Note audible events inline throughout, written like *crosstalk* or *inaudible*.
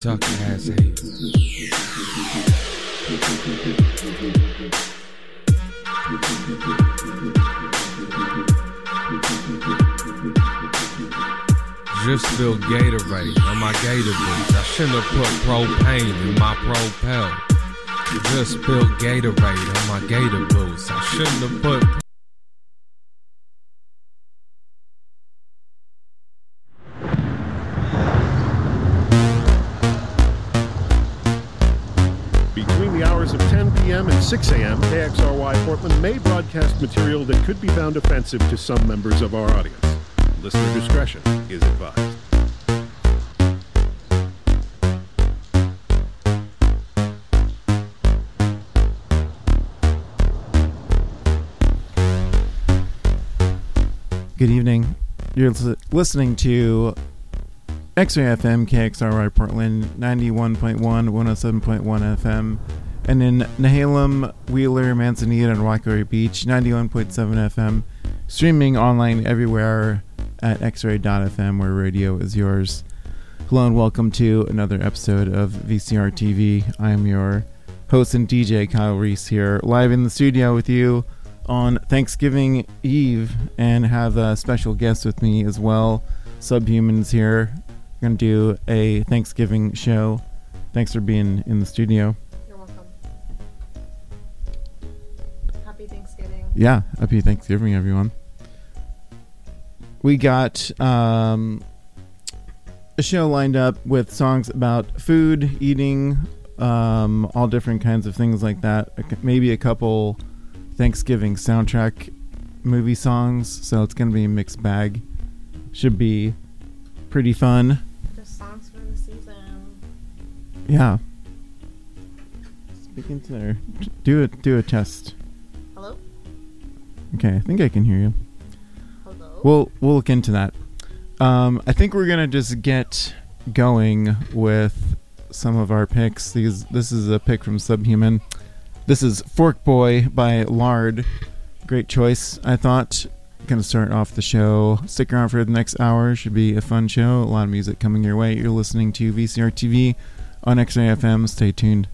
Suck ass hate. Just spilled Gatorade on my gator boots. I shouldn't have put propane in my propel. Just spilled Gatorade on my gator boots. I shouldn't have put 6 a.m., KXRY Portland may broadcast material that could be found offensive to some members of our audience. Listener discretion is advised. Good evening. You're listening to X-Ray FM, KXRY Portland, 91.1, 107.1 FM, and in Nehalem, Wheeler, Manzanita, and Waikari Beach, 91.7 FM, streaming online everywhere at xray.fm, where radio is yours. Hello and welcome to another episode of VCR TV. I am your host and DJ, Kyle Reese, here, live in the studio with you on Thanksgiving Eve and have a special guest with me as well. Subhuman's here. We're going to do a Thanksgiving show. Thanks for being in the studio. Yeah, happy Thanksgiving, everyone. We got um, a show lined up with songs about food, eating, um, all different kinds of things like that. Maybe a couple Thanksgiving soundtrack movie songs. So it's going to be a mixed bag. Should be pretty fun. Just songs for the season. Yeah. Speaking to her, do it. Do a test. Okay, I think I can hear you. Hello? We'll we'll look into that. Um, I think we're gonna just get going with some of our picks. These this is a pick from Subhuman. This is Forkboy by Lard. Great choice, I thought. Gonna start off the show. Stick around for the next hour. Should be a fun show. A lot of music coming your way. You're listening to VCR TV on X-Ray Stay tuned.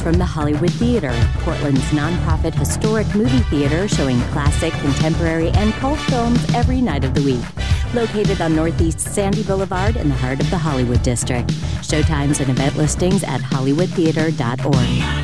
From the Hollywood Theater, Portland's nonprofit historic movie theater showing classic, contemporary, and cult films every night of the week. Located on Northeast Sandy Boulevard in the heart of the Hollywood District. Showtimes and event listings at hollywoodtheater.org.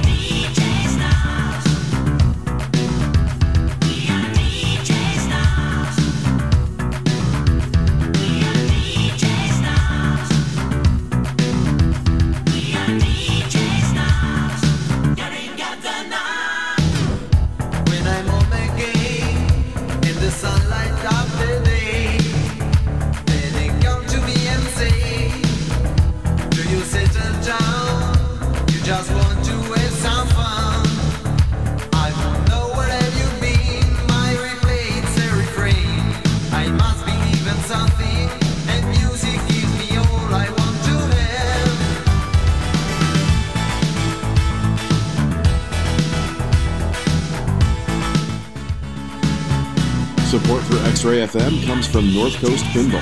X-Ray FM comes from North Coast Pinball,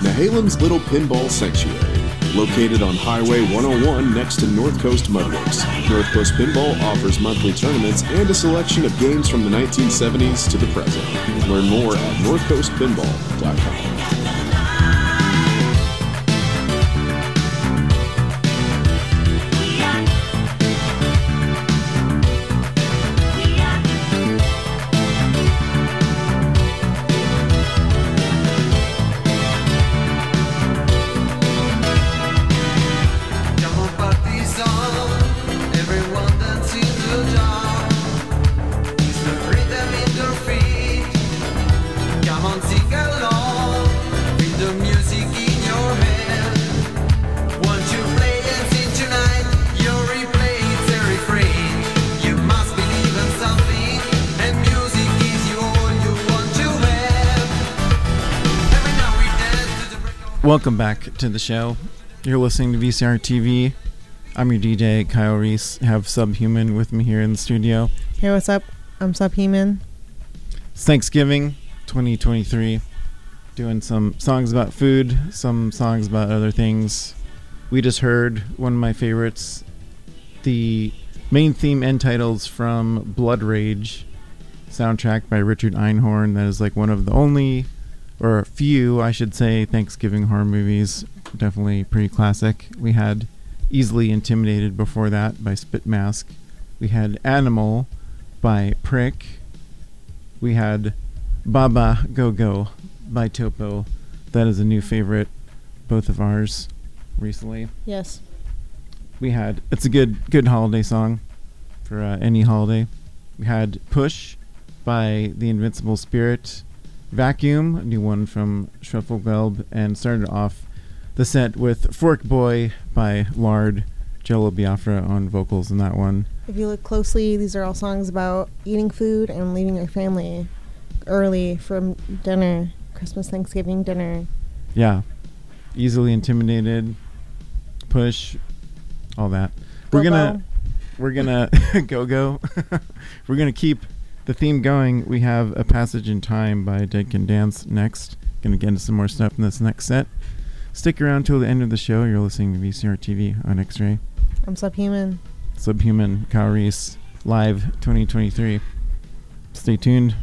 Nehalem's little pinball sanctuary. Located on Highway 101 next to North Coast Mudworks, North Coast Pinball offers monthly tournaments and a selection of games from the 1970s to the present. Learn more at northcoastpinball.com. Welcome back to the show. You're listening to VCR TV. I'm your DJ, Kyle Reese. Have Subhuman with me here in the studio. Hey, what's up? I'm Subhuman. It's Thanksgiving 2023. Doing some songs about food, some songs about other things. We just heard one of my favorites, the main theme end titles from Blood Rage soundtrack by Richard Einhorn. That is like one of the only, or a few, I should say, Thanksgiving horror movies. Definitely pretty classic. We had Easily Intimidated before that by Spit Mask. We had Animal by Prick. We had Baba Go Go by Topo. That is a new favorite, both of ours, recently. Yes. We had it's a good good holiday song for uh, any holiday. We had Push by The Invincible Spirit, Vacuum, a new one from Schwefelgelb, and started off the set with Forkboy by Lard, Jello Biafra on vocals in that one. If you look closely, these are all songs about eating food and leaving your family early from dinner, Christmas, Thanksgiving dinner. Yeah, easily intimidated, push, all that. We're gonna we're gonna *laughs* go go. *laughs* we're gonna keep the theme going. We have a passage in time by Dead Can Dance next. Gonna get into some more stuff in this next set. Stick around till the end of the show. You're listening to VCR TV on X-Ray. I'm Subhuman. Subhuman Kyle Reese live 2023. Stay tuned.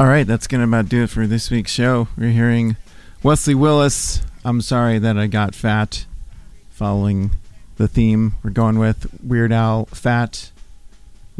All right, that's going to about do it for this week's show. We're hearing Wesley Willis. I'm sorry that I got fat. Following the theme, we're going with Weird Al Fat.